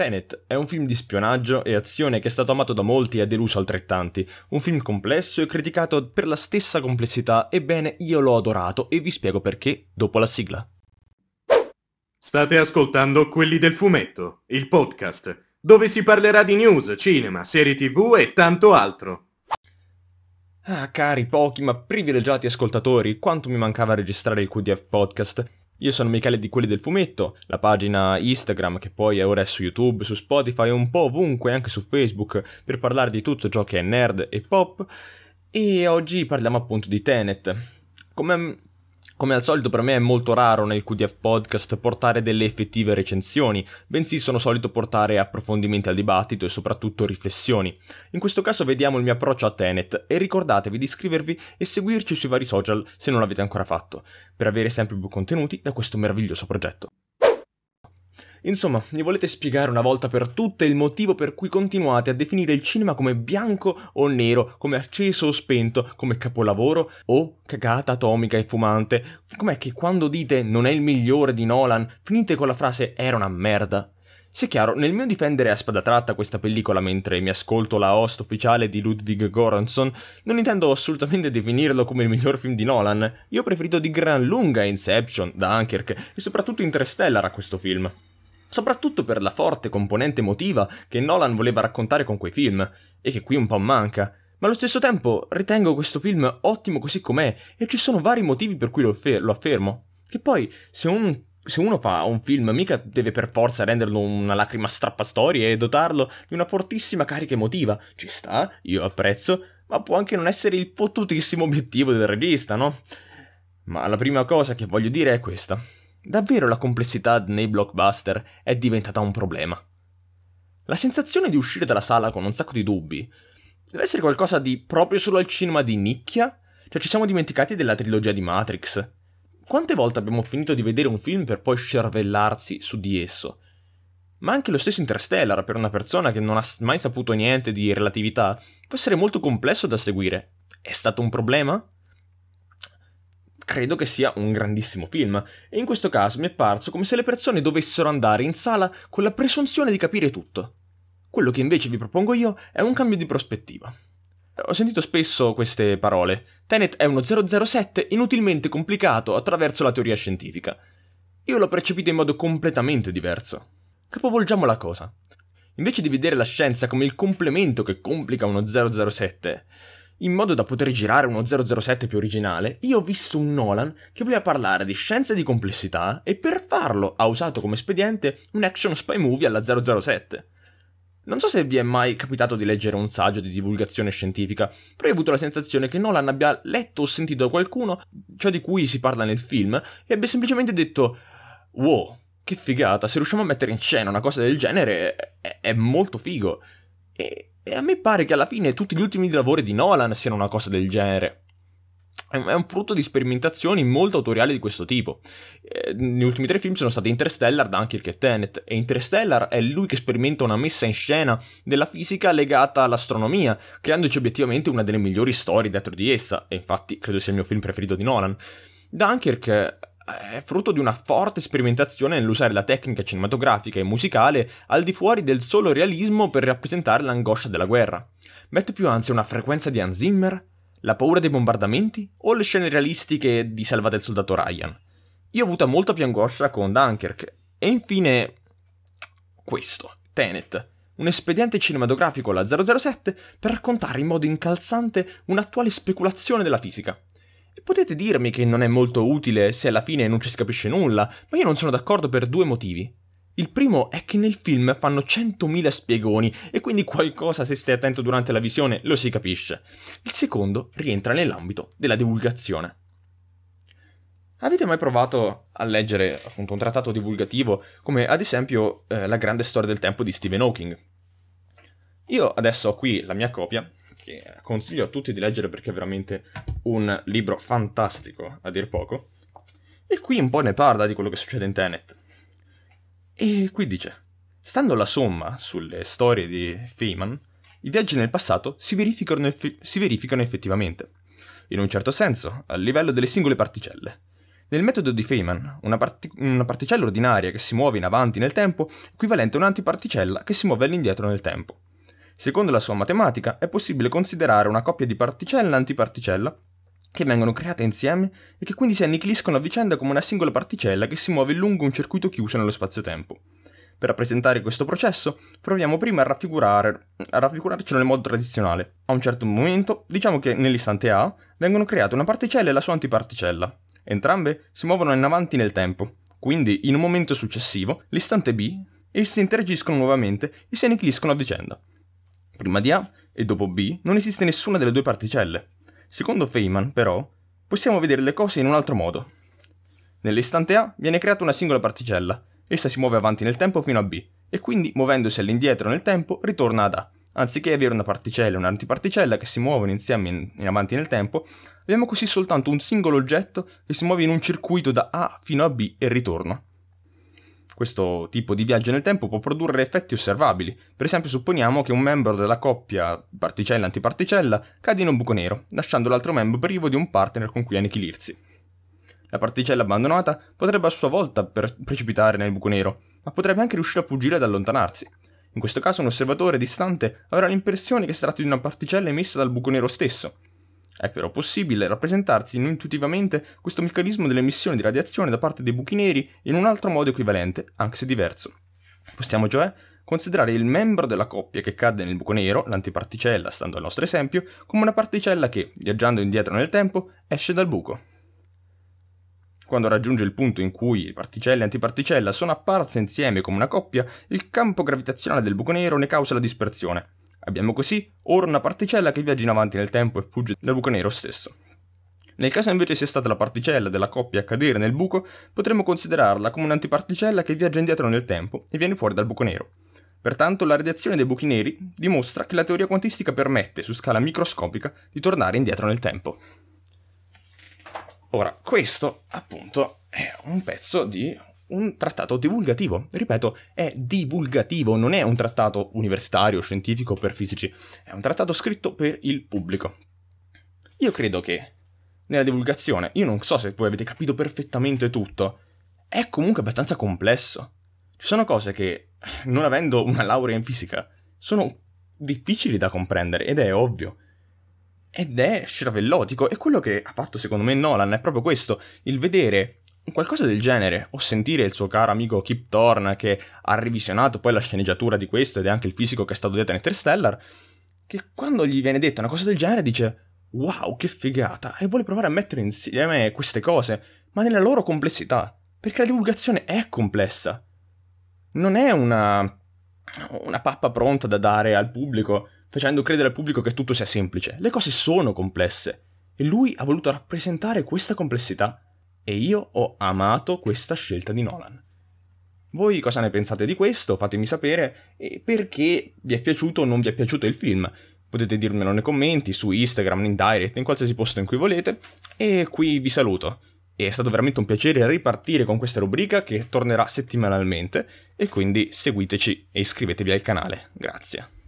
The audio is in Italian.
Tenet è un film di spionaggio e azione che è stato amato da molti e ha deluso altrettanti. Un film complesso e criticato per la stessa complessità, ebbene io l'ho adorato e vi spiego perché dopo la sigla. State ascoltando Quelli del Fumetto, il podcast, dove si parlerà di news, cinema, serie tv e tanto altro. Ah, cari pochi ma privilegiati ascoltatori, quanto mi mancava registrare il QDF podcast. Io sono Michele di Quelli del Fumetto, la pagina Instagram che poi è ora su YouTube, su Spotify, un po' ovunque, anche su Facebook, per parlare di tutto ciò che è nerd e pop. E oggi parliamo appunto di Tenet. Come come al solito per me è molto raro nel QDF podcast portare delle effettive recensioni, bensì sono solito portare approfondimenti al dibattito e soprattutto riflessioni. In questo caso vediamo il mio approccio a Tenet e ricordatevi di iscrivervi e seguirci sui vari social se non l'avete ancora fatto, per avere sempre più contenuti da questo meraviglioso progetto. Insomma, mi volete spiegare una volta per tutte il motivo per cui continuate a definire il cinema come bianco o nero, come acceso o spento, come capolavoro o cagata atomica e fumante? Com'è che quando dite non è il migliore di Nolan, finite con la frase era una merda? Sia chiaro, nel mio difendere a spada tratta questa pellicola mentre mi ascolto la host ufficiale di Ludwig Göransson, non intendo assolutamente definirlo come il miglior film di Nolan. Io ho preferito di gran lunga Inception, Dunkirk e soprattutto Interstellar a questo film soprattutto per la forte componente emotiva che Nolan voleva raccontare con quei film, e che qui un po' manca. Ma allo stesso tempo ritengo questo film ottimo così com'è, e ci sono vari motivi per cui lo, affer- lo affermo. Che poi, se, un, se uno fa un film, mica deve per forza renderlo una lacrima strappastorie e dotarlo di una fortissima carica emotiva. Ci sta, io apprezzo, ma può anche non essere il fottutissimo obiettivo del regista, no? Ma la prima cosa che voglio dire è questa. Davvero la complessità nei blockbuster è diventata un problema. La sensazione di uscire dalla sala con un sacco di dubbi deve essere qualcosa di proprio solo al cinema di nicchia? Cioè ci siamo dimenticati della trilogia di Matrix? Quante volte abbiamo finito di vedere un film per poi scervellarsi su di esso? Ma anche lo stesso Interstellar, per una persona che non ha mai saputo niente di relatività, può essere molto complesso da seguire. È stato un problema? Credo che sia un grandissimo film, e in questo caso mi è parso come se le persone dovessero andare in sala con la presunzione di capire tutto. Quello che invece vi propongo io è un cambio di prospettiva. Ho sentito spesso queste parole. Tenet è uno 007 inutilmente complicato attraverso la teoria scientifica. Io l'ho percepito in modo completamente diverso. Capovolgiamo la cosa. Invece di vedere la scienza come il complemento che complica uno 007, in modo da poter girare uno 007 più originale, io ho visto un Nolan che voleva parlare di scienza e di complessità e per farlo ha usato come espediente un action spy movie alla 007. Non so se vi è mai capitato di leggere un saggio di divulgazione scientifica, però ho avuto la sensazione che Nolan abbia letto o sentito da qualcuno ciò di cui si parla nel film e abbia semplicemente detto wow, che figata, se riusciamo a mettere in scena una cosa del genere è, è molto figo. E e a me pare che alla fine tutti gli ultimi lavori di Nolan siano una cosa del genere. È un frutto di sperimentazioni molto autoriali di questo tipo. Eh, gli ultimi tre film sono stati Interstellar, Dunkirk e Tenet, e Interstellar è lui che sperimenta una messa in scena della fisica legata all'astronomia, creandoci obiettivamente una delle migliori storie dentro di essa, e infatti credo sia il mio film preferito di Nolan. Dunkirk è frutto di una forte sperimentazione nell'usare la tecnica cinematografica e musicale al di fuori del solo realismo per rappresentare l'angoscia della guerra. Mette più ansia una frequenza di Hans Zimmer, la paura dei bombardamenti o le scene realistiche di Salvate il soldato Ryan. Io ho avuto molta più angoscia con Dunkirk. E infine questo, Tenet, un espediente cinematografico alla 007 per raccontare in modo incalzante un'attuale speculazione della fisica. Potete dirmi che non è molto utile se alla fine non ci si capisce nulla, ma io non sono d'accordo per due motivi. Il primo è che nel film fanno 100.000 spiegoni e quindi qualcosa se stai attento durante la visione lo si capisce. Il secondo rientra nell'ambito della divulgazione. Avete mai provato a leggere appunto un trattato divulgativo come ad esempio eh, La grande storia del tempo di Stephen Hawking? Io adesso ho qui la mia copia che consiglio a tutti di leggere perché è veramente un libro fantastico, a dir poco. E qui un po' ne parla di quello che succede in Tenet. E qui dice, stando alla somma sulle storie di Feynman, i viaggi nel passato si verificano, effe- si verificano effettivamente, in un certo senso, a livello delle singole particelle. Nel metodo di Feynman, una, parti- una, particella ordinaria che si muove in avanti nel tempo è equivalente a un'antiparticella che si muove all'indietro nel tempo. Secondo la sua matematica, è possibile considerare una coppia di particella e antiparticella che vengono create insieme e che quindi si annichiliscono a vicenda come una singola particella che si muove lungo un circuito chiuso nello spazio-tempo. Per rappresentare questo processo, proviamo prima a, raffigurare, a raffigurarcelo nel modo tradizionale. A un certo momento, diciamo che nell'istante A, vengono create una particella e la sua antiparticella. Entrambe si muovono in avanti nel tempo, quindi in un momento successivo, l'istante B, essi interagiscono nuovamente e si annichiliscono a vicenda. Prima di A e dopo B non esiste nessuna delle due particelle. Secondo Feynman, però, possiamo vedere le cose in un altro modo. Nell'istante A viene creata una singola particella, essa si muove avanti nel tempo fino a B, e quindi muovendosi all'indietro nel tempo ritorna ad A. Anziché avere una particella e un'antiparticella che si muovono insieme in, in avanti nel tempo, abbiamo così soltanto un singolo oggetto che si muove in un circuito da A fino a B e ritorno. Questo tipo di viaggio nel tempo può produrre effetti osservabili. Per esempio, supponiamo che un membro della coppia particella-antiparticella cade in un buco nero, lasciando l'altro membro privo di un partner con cui annichilirsi. La particella abbandonata potrebbe a sua volta precipitare nel buco nero, ma potrebbe anche riuscire a fuggire ed allontanarsi. In questo caso un osservatore distante avrà l'impressione che si tratti di una particella emessa dal buco nero stesso, è però possibile rappresentarsi intuitivamente questo meccanismo dell'emissione di radiazione da parte dei buchi neri in un altro modo equivalente, anche se diverso. Possiamo cioè considerare il membro della coppia che cade nel buco nero, l'antiparticella, stando al nostro esempio, come una particella che, viaggiando indietro nel tempo, esce dal buco. Quando raggiunge il punto in cui particella e antiparticella sono apparse insieme come una coppia, il campo gravitazionale del buco nero ne causa la dispersione. Abbiamo così ora una particella che viaggia in avanti nel tempo e fugge dal buco nero stesso. Nel caso invece sia stata la particella della coppia a cadere nel buco, potremmo considerarla come un'antiparticella che viaggia indietro nel tempo e viene fuori dal buco nero. Pertanto la radiazione dei buchi neri dimostra che la teoria quantistica permette, su scala microscopica, di tornare indietro nel tempo. Ora, questo appunto è un pezzo di un trattato divulgativo. Ripeto, è divulgativo, non è un trattato universitario, scientifico per fisici, è un trattato scritto per il pubblico. Io credo che nella divulgazione, io non so se voi avete capito perfettamente tutto, è comunque abbastanza complesso. Ci sono cose che, non avendo una laurea in fisica, sono difficili da comprendere ed è ovvio. Ed è scervellotico e quello che ha fatto secondo me Nolan è proprio questo, il vedere qualcosa del genere, o sentire il suo caro amico Kip Thorne che ha revisionato poi la sceneggiatura di questo ed è anche il fisico che è stato dietro a Interstellar, che quando gli viene detta una cosa del genere dice wow che figata e vuole provare a mettere insieme queste cose, ma nella loro complessità, perché la divulgazione è complessa. Non è una, una pappa pronta da dare al pubblico, facendo credere al pubblico che tutto sia semplice. Le cose sono complesse e lui ha voluto rappresentare questa complessità e io ho amato questa scelta di Nolan. Voi cosa ne pensate di questo? Fatemi sapere e perché vi è piaciuto o non vi è piaciuto il film. Potete dirmelo nei commenti, su Instagram, in direct, in qualsiasi posto in cui volete. E qui vi saluto. È stato veramente un piacere ripartire con questa rubrica che tornerà settimanalmente e quindi seguiteci e iscrivetevi al canale. Grazie.